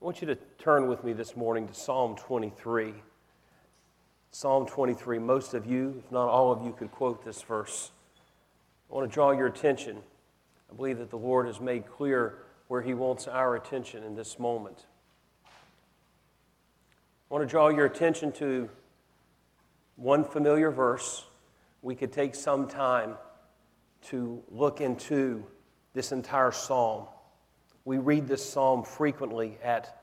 I want you to turn with me this morning to Psalm 23. Psalm 23, most of you, if not all of you, could quote this verse. I want to draw your attention. I believe that the Lord has made clear where He wants our attention in this moment. I want to draw your attention to one familiar verse. We could take some time to look into this entire psalm. We read this psalm frequently at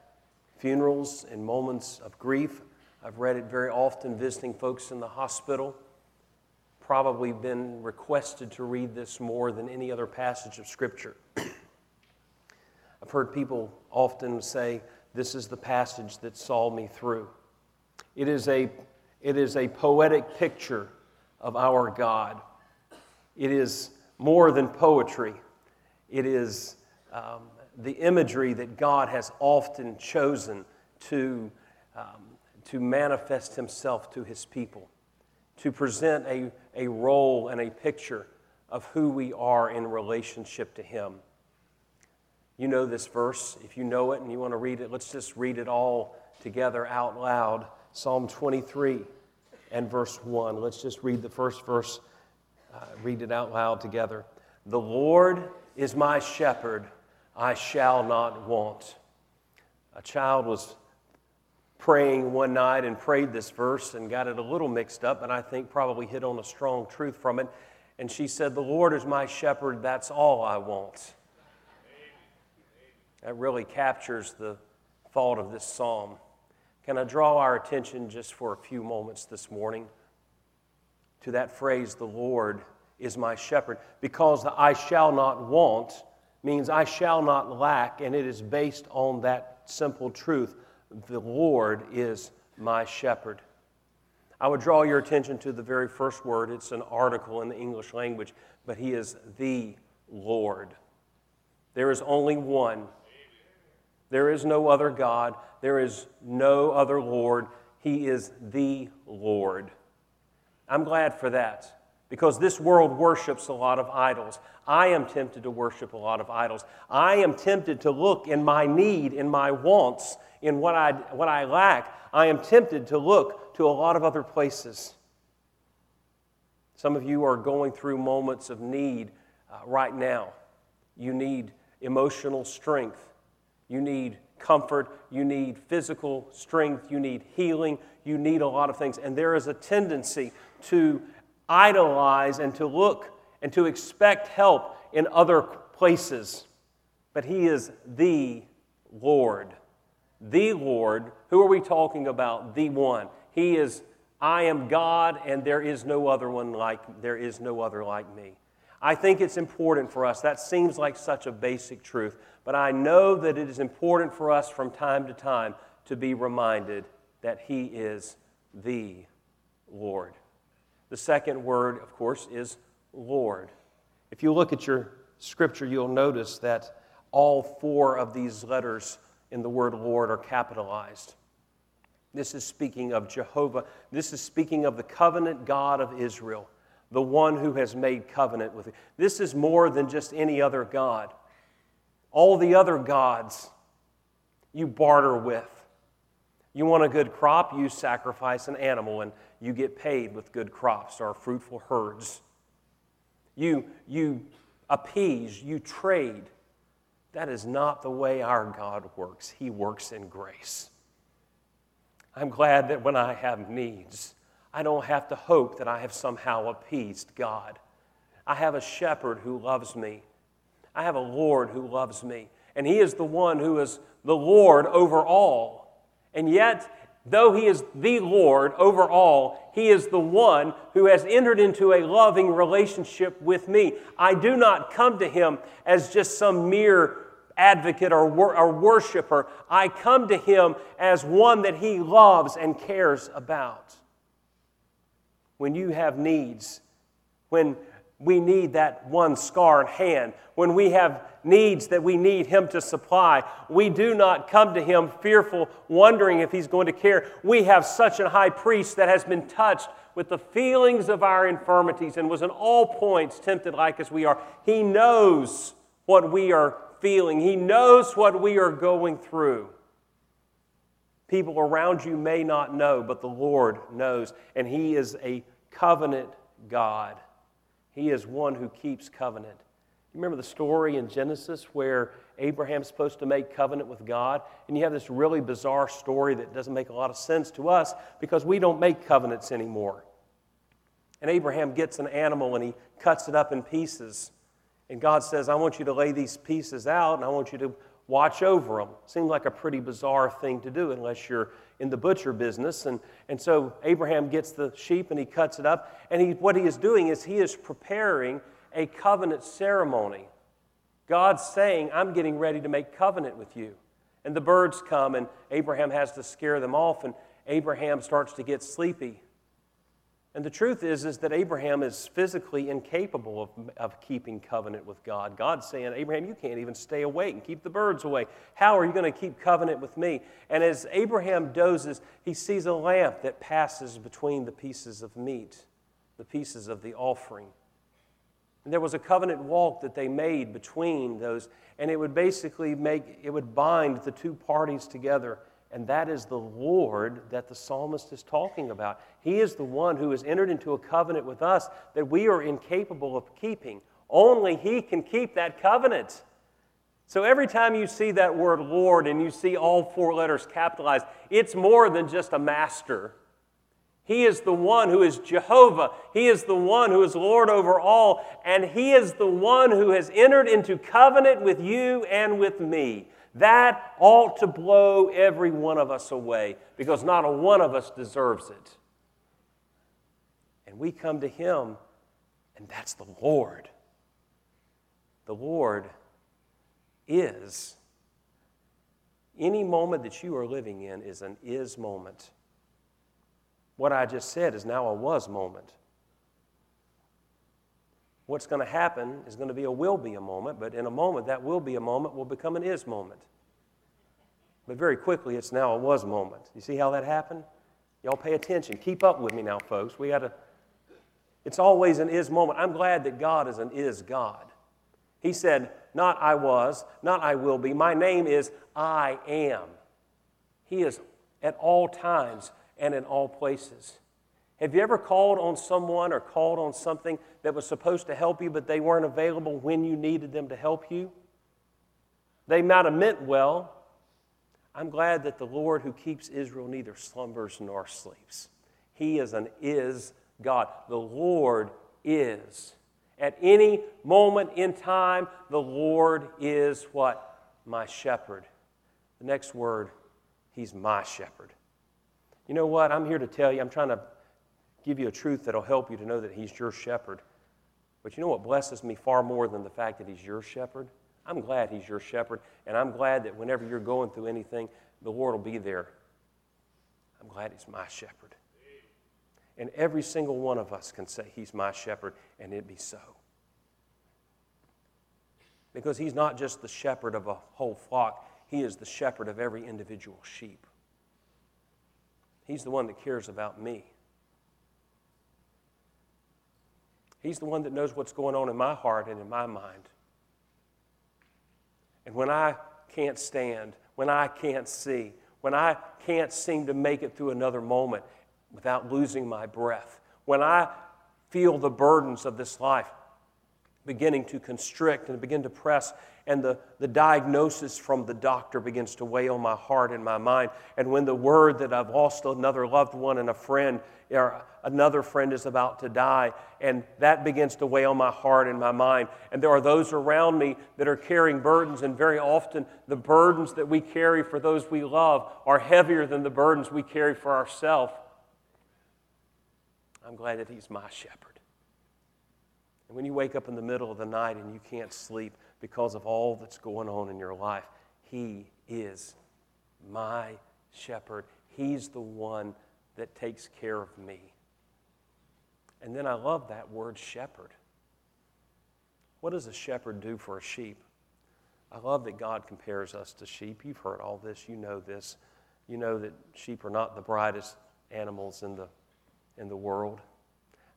funerals and moments of grief. I've read it very often visiting folks in the hospital. Probably been requested to read this more than any other passage of Scripture. I've heard people often say, This is the passage that saw me through. It is a, it is a poetic picture of our God. It is more than poetry, it is um, the imagery that God has often chosen to, um, to manifest Himself to His people, to present a, a role and a picture of who we are in relationship to Him. You know this verse. If you know it and you want to read it, let's just read it all together out loud. Psalm 23 and verse 1. Let's just read the first verse, uh, read it out loud together. The Lord is my shepherd I shall not want. A child was praying one night and prayed this verse and got it a little mixed up, and I think probably hit on a strong truth from it. And she said, The Lord is my shepherd, that's all I want. That really captures the thought of this psalm. Can I draw our attention just for a few moments this morning to that phrase, The Lord is my shepherd? Because the I shall not want means I shall not lack, and it is based on that simple truth the Lord is my shepherd. I would draw your attention to the very first word. It's an article in the English language, but He is the Lord. There is only one. There is no other God. There is no other Lord. He is the Lord. I'm glad for that because this world worships a lot of idols. I am tempted to worship a lot of idols. I am tempted to look in my need, in my wants, in what I, what I lack. I am tempted to look to a lot of other places. Some of you are going through moments of need uh, right now. You need emotional strength. You need comfort. You need physical strength. You need healing. You need a lot of things. And there is a tendency to idolize and to look and to expect help in other places. But He is the Lord. The Lord. Who are we talking about? The one. He is, I am God, and there is no other one like, there is no other like me. I think it's important for us. That seems like such a basic truth, but I know that it is important for us from time to time to be reminded that He is the Lord. The second word, of course, is Lord. If you look at your scripture, you'll notice that all four of these letters in the word Lord are capitalized. This is speaking of Jehovah. This is speaking of the covenant God of Israel, the one who has made covenant with you. This is more than just any other God. All the other gods you barter with. You want a good crop, you sacrifice an animal and you get paid with good crops or fruitful herds. You, you appease, you trade. That is not the way our God works. He works in grace. I'm glad that when I have needs, I don't have to hope that I have somehow appeased God. I have a shepherd who loves me. I have a Lord who loves me. And He is the one who is the Lord over all. And yet, Though he is the Lord over all, he is the one who has entered into a loving relationship with me. I do not come to him as just some mere advocate or, wor- or worshiper. I come to him as one that he loves and cares about. When you have needs, when we need that one scarred hand, when we have needs that we need Him to supply, we do not come to Him fearful, wondering if He's going to care. We have such a high priest that has been touched with the feelings of our infirmities and was in all points tempted like as we are. He knows what we are feeling, He knows what we are going through. People around you may not know, but the Lord knows. And He is a covenant God. He is one who keeps covenant. You remember the story in Genesis where Abraham's supposed to make covenant with God? And you have this really bizarre story that doesn't make a lot of sense to us because we don't make covenants anymore. And Abraham gets an animal and he cuts it up in pieces. And God says, I want you to lay these pieces out and I want you to watch over them. Seems like a pretty bizarre thing to do unless you're in the butcher business. And, and so Abraham gets the sheep and he cuts it up. And he, what he is doing is he is preparing a covenant ceremony. God's saying, I'm getting ready to make covenant with you. And the birds come, and Abraham has to scare them off, and Abraham starts to get sleepy. And the truth is, is that Abraham is physically incapable of, of keeping covenant with God. God's saying, Abraham, you can't even stay awake and keep the birds away. How are you going to keep covenant with me? And as Abraham dozes, he sees a lamp that passes between the pieces of meat, the pieces of the offering. And there was a covenant walk that they made between those, and it would basically make, it would bind the two parties together and that is the Lord that the psalmist is talking about. He is the one who has entered into a covenant with us that we are incapable of keeping. Only He can keep that covenant. So every time you see that word Lord and you see all four letters capitalized, it's more than just a master. He is the one who is Jehovah. He is the one who is Lord over all. And He is the one who has entered into covenant with you and with me. That ought to blow every one of us away because not a one of us deserves it. And we come to Him, and that's the Lord. The Lord is. Any moment that you are living in is an is moment. What I just said is now a was moment. What's going to happen is going to be a will be a moment, but in a moment, that will be a moment will become an is moment. But very quickly, it's now a was moment. You see how that happened? Y'all pay attention. Keep up with me now, folks. We got to. It's always an is moment. I'm glad that God is an is God. He said, Not I was, not I will be. My name is I am. He is at all times and in all places. Have you ever called on someone or called on something that was supposed to help you, but they weren't available when you needed them to help you? They might have meant well. I'm glad that the Lord who keeps Israel neither slumbers nor sleeps. He is an is God. The Lord is. At any moment in time, the Lord is what? My shepherd. The next word, He's my shepherd. You know what? I'm here to tell you, I'm trying to give you a truth that'll help you to know that He's your shepherd. But you know what blesses me far more than the fact that He's your shepherd? I'm glad He's your shepherd, and I'm glad that whenever you're going through anything, the Lord will be there. I'm glad He's my shepherd. And every single one of us can say, He's my shepherd, and it be so. Because He's not just the shepherd of a whole flock, He is the shepherd of every individual sheep. He's the one that cares about me. He's the one that knows what's going on in my heart and in my mind. And when I can't stand, when I can't see, when I can't seem to make it through another moment without losing my breath, when I feel the burdens of this life beginning to constrict and begin to press and the, the diagnosis from the doctor begins to weigh on my heart and my mind. And when the word that I've lost another loved one and a friend, or another friend is about to die, and that begins to weigh on my heart and my mind. And there are those around me that are carrying burdens, and very often the burdens that we carry for those we love are heavier than the burdens we carry for ourselves. I'm glad that He's my shepherd. And when you wake up in the middle of the night and you can't sleep, because of all that's going on in your life. He is my shepherd. He's the one that takes care of me. And then I love that word shepherd. What does a shepherd do for a sheep? I love that God compares us to sheep. You've heard all this, you know this. You know that sheep are not the brightest animals in the, in the world.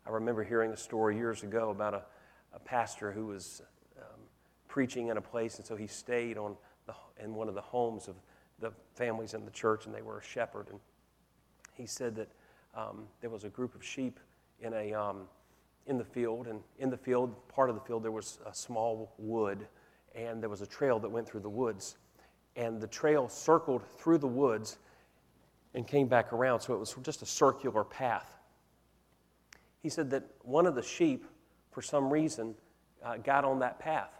I remember hearing a story years ago about a, a pastor who was preaching in a place, and so he stayed on the, in one of the homes of the families in the church, and they were a shepherd. And he said that um, there was a group of sheep in, a, um, in the field, and in the field, part of the field, there was a small wood, and there was a trail that went through the woods. And the trail circled through the woods and came back around, so it was just a circular path. He said that one of the sheep, for some reason, uh, got on that path.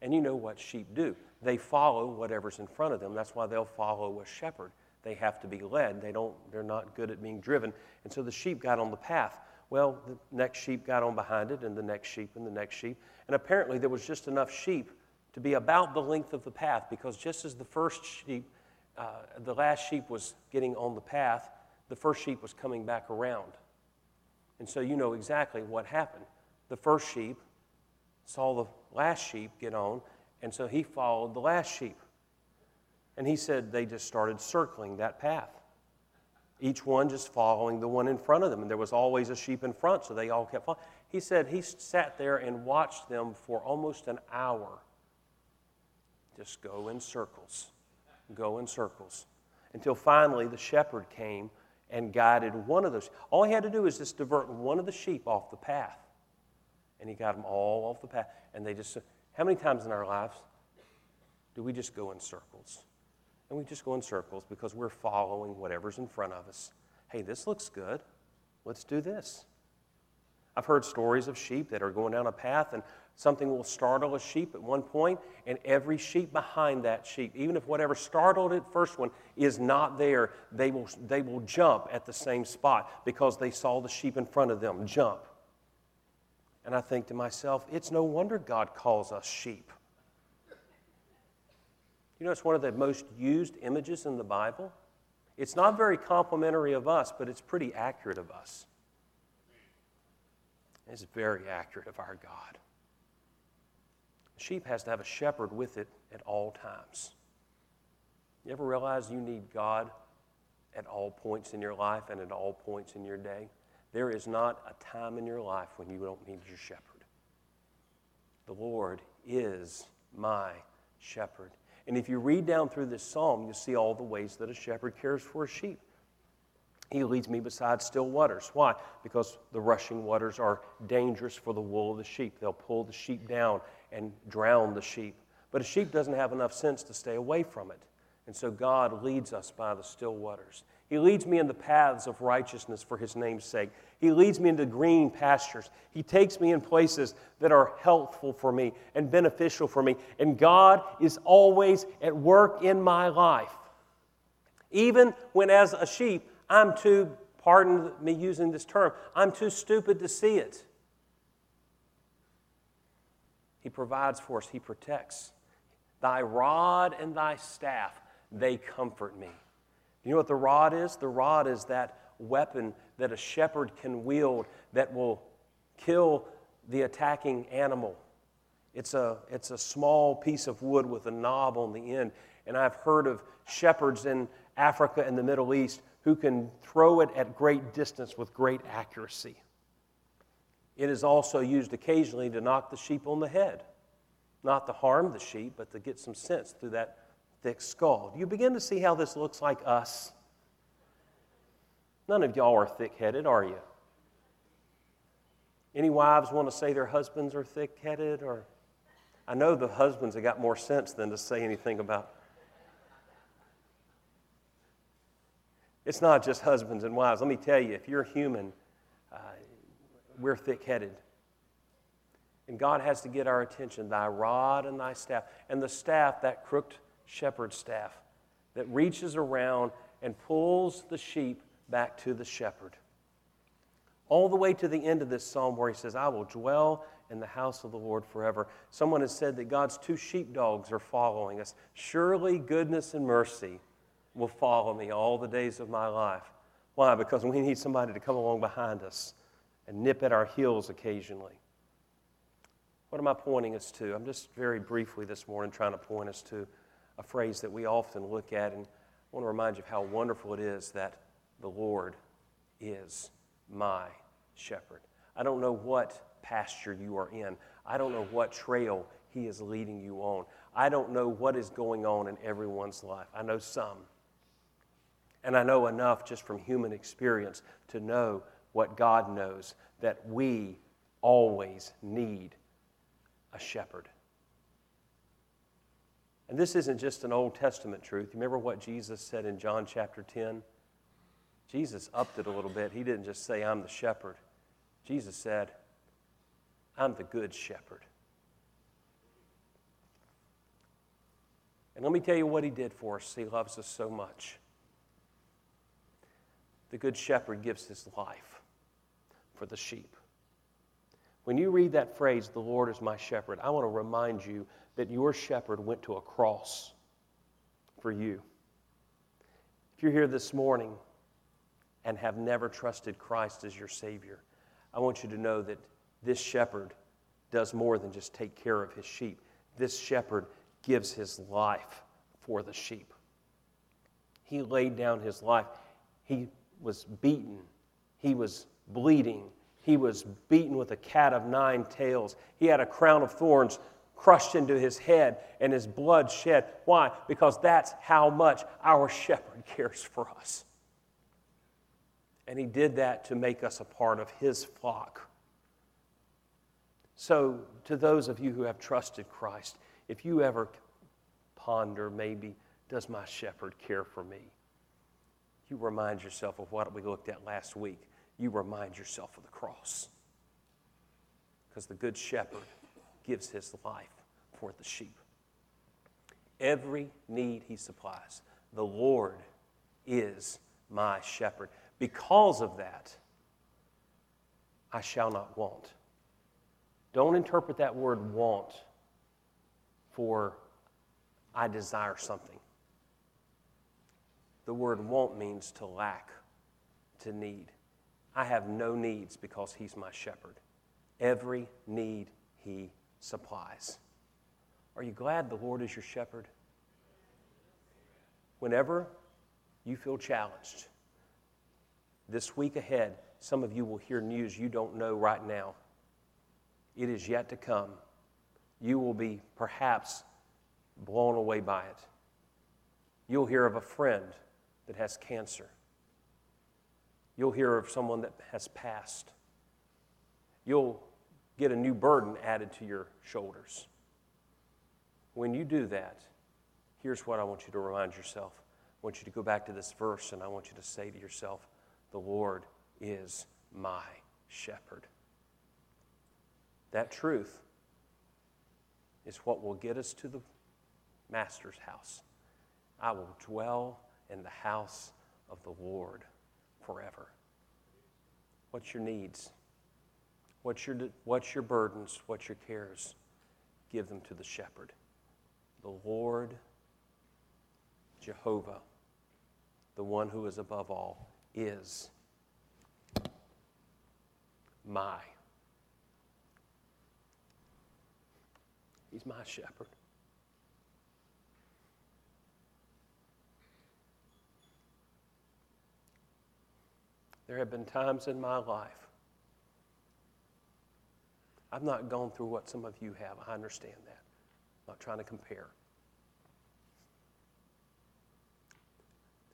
And you know what sheep do they follow whatever's in front of them. That's why they'll follow a shepherd. They have to be led. They don't, they're not good at being driven. And so the sheep got on the path. Well, the next sheep got on behind it, and the next sheep, and the next sheep. And apparently there was just enough sheep to be about the length of the path because just as the first sheep, uh, the last sheep was getting on the path, the first sheep was coming back around. And so you know exactly what happened. The first sheep saw the last sheep get on, and so he followed the last sheep. And he said they just started circling that path. Each one just following the one in front of them. And there was always a sheep in front, so they all kept following. He said he sat there and watched them for almost an hour just go in circles, go in circles. Until finally the shepherd came and guided one of those. All he had to do was just divert one of the sheep off the path. And he got them all off the path. And they just, how many times in our lives do we just go in circles? And we just go in circles because we're following whatever's in front of us. Hey, this looks good. Let's do this. I've heard stories of sheep that are going down a path and something will startle a sheep at one point, and every sheep behind that sheep, even if whatever startled it first one is not there, they will, they will jump at the same spot because they saw the sheep in front of them jump. And I think to myself, it's no wonder God calls us sheep. You know, it's one of the most used images in the Bible. It's not very complimentary of us, but it's pretty accurate of us. It's very accurate of our God. A sheep has to have a shepherd with it at all times. You ever realize you need God at all points in your life and at all points in your day? There is not a time in your life when you don't need your shepherd. The Lord is my shepherd. And if you read down through this psalm, you'll see all the ways that a shepherd cares for a sheep. He leads me beside still waters. Why? Because the rushing waters are dangerous for the wool of the sheep. They'll pull the sheep down and drown the sheep. But a sheep doesn't have enough sense to stay away from it. And so God leads us by the still waters. He leads me in the paths of righteousness for his name's sake. He leads me into green pastures. He takes me in places that are helpful for me and beneficial for me. And God is always at work in my life. Even when, as a sheep, I'm too, pardon me using this term, I'm too stupid to see it. He provides for us, He protects. Thy rod and thy staff, they comfort me. You know what the rod is? The rod is that weapon that a shepherd can wield that will kill the attacking animal. It's a, it's a small piece of wood with a knob on the end. And I've heard of shepherds in Africa and the Middle East who can throw it at great distance with great accuracy. It is also used occasionally to knock the sheep on the head, not to harm the sheep, but to get some sense through that thick skull. Do you begin to see how this looks like us? None of y'all are thick headed, are you? Any wives want to say their husbands are thick headed? Or I know the husbands have got more sense than to say anything about. It's not just husbands and wives. Let me tell you, if you're human, uh, we're thick headed. And God has to get our attention thy rod and thy staff. And the staff, that crooked shepherd's staff, that reaches around and pulls the sheep back to the shepherd. All the way to the end of this psalm where he says, I will dwell in the house of the Lord forever. Someone has said that God's two sheepdogs are following us. Surely goodness and mercy will follow me all the days of my life. Why? Because we need somebody to come along behind us and nip at our heels occasionally. What am I pointing us to? I'm just very briefly this morning trying to point us to a phrase that we often look at, and I want to remind you of how wonderful it is that the Lord is my shepherd. I don't know what pasture you are in, I don't know what trail He is leading you on. I don't know what is going on in everyone's life. I know some. And I know enough just from human experience to know what God knows that we always need a shepherd. And this isn't just an Old Testament truth. You remember what Jesus said in John chapter 10? Jesus upped it a little bit. He didn't just say, I'm the shepherd. Jesus said, I'm the good shepherd. And let me tell you what he did for us. He loves us so much. The good shepherd gives his life for the sheep. When you read that phrase, the Lord is my shepherd, I want to remind you that your shepherd went to a cross for you. If you're here this morning and have never trusted Christ as your Savior, I want you to know that this shepherd does more than just take care of his sheep. This shepherd gives his life for the sheep. He laid down his life. He was beaten, he was bleeding, he was beaten with a cat of nine tails. He had a crown of thorns crushed into his head and his blood shed. Why? Because that's how much our shepherd cares for us. And he did that to make us a part of his flock. So, to those of you who have trusted Christ, if you ever ponder maybe, does my shepherd care for me? You remind yourself of what we looked at last week. You remind yourself of the cross. Because the good shepherd gives his life for the sheep. Every need he supplies. The Lord is my shepherd. Because of that, I shall not want. Don't interpret that word want for I desire something. The word want means to lack, to need. I have no needs because He's my shepherd. Every need He supplies. Are you glad the Lord is your shepherd? Whenever you feel challenged, this week ahead, some of you will hear news you don't know right now. It is yet to come. You will be perhaps blown away by it. You'll hear of a friend that has cancer. You'll hear of someone that has passed. You'll get a new burden added to your shoulders. When you do that, here's what I want you to remind yourself. I want you to go back to this verse and I want you to say to yourself, The Lord is my shepherd. That truth is what will get us to the Master's house. I will dwell in the house of the Lord forever. What's your needs? What's your, what's your burdens? What's your cares? Give them to the shepherd. The Lord, Jehovah, the one who is above all, is my. He's my shepherd. There have been times in my life, I've not gone through what some of you have. I understand that. I'm not trying to compare.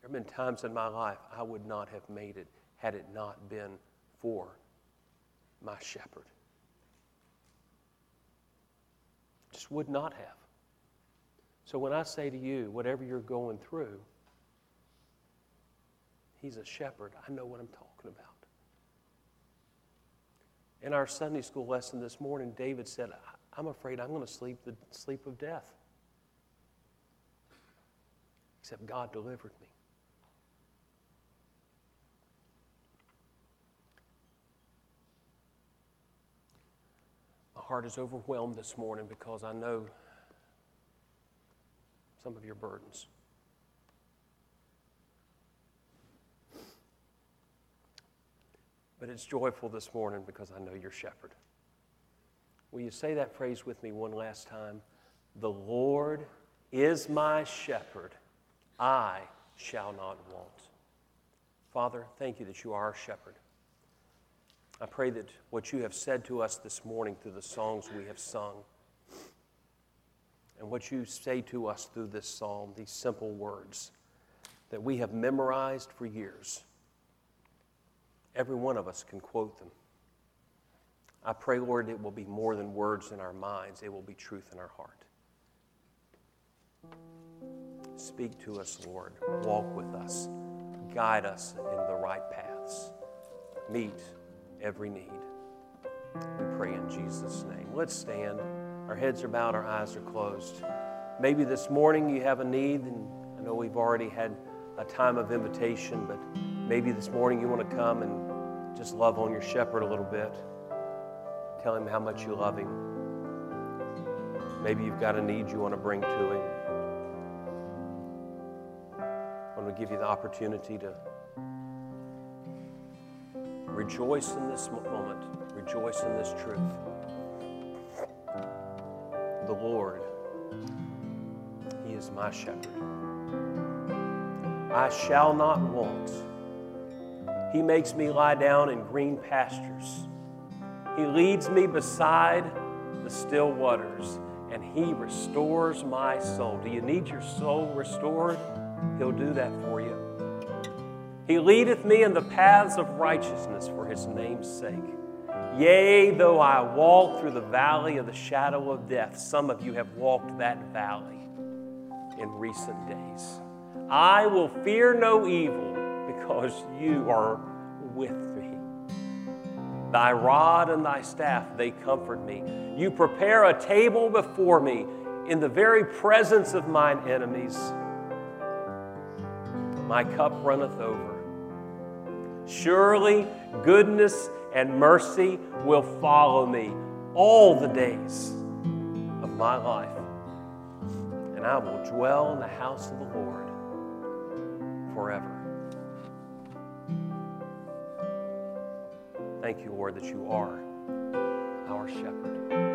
There have been times in my life I would not have made it had it not been for my shepherd. Just would not have. So when I say to you, whatever you're going through, He's a shepherd. I know what I'm talking about. In our Sunday school lesson this morning, David said, I'm afraid I'm going to sleep the sleep of death. Except God delivered me. My heart is overwhelmed this morning because I know some of your burdens. But it's joyful this morning because I know your shepherd. Will you say that phrase with me one last time? The Lord is my shepherd. I shall not want. Father, thank you that you are our shepherd. I pray that what you have said to us this morning through the songs we have sung and what you say to us through this psalm, these simple words that we have memorized for years. Every one of us can quote them. I pray, Lord, it will be more than words in our minds, it will be truth in our heart. Speak to us, Lord. Walk with us. Guide us in the right paths. Meet every need. We pray in Jesus' name. Let's stand. Our heads are bowed, our eyes are closed. Maybe this morning you have a need, and I know we've already had a time of invitation, but maybe this morning you want to come and just love on your shepherd a little bit. Tell him how much you love him. Maybe you've got a need you want to bring to him. I want to give you the opportunity to rejoice in this moment, rejoice in this truth. The Lord, He is my shepherd. I shall not want. He makes me lie down in green pastures. He leads me beside the still waters, and He restores my soul. Do you need your soul restored? He'll do that for you. He leadeth me in the paths of righteousness for His name's sake. Yea, though I walk through the valley of the shadow of death, some of you have walked that valley in recent days. I will fear no evil because you are with me. Thy rod and thy staff, they comfort me. You prepare a table before me in the very presence of mine enemies. My cup runneth over. Surely goodness and mercy will follow me all the days of my life, and I will dwell in the house of the Lord forever. Thank you, Lord, that you are our shepherd.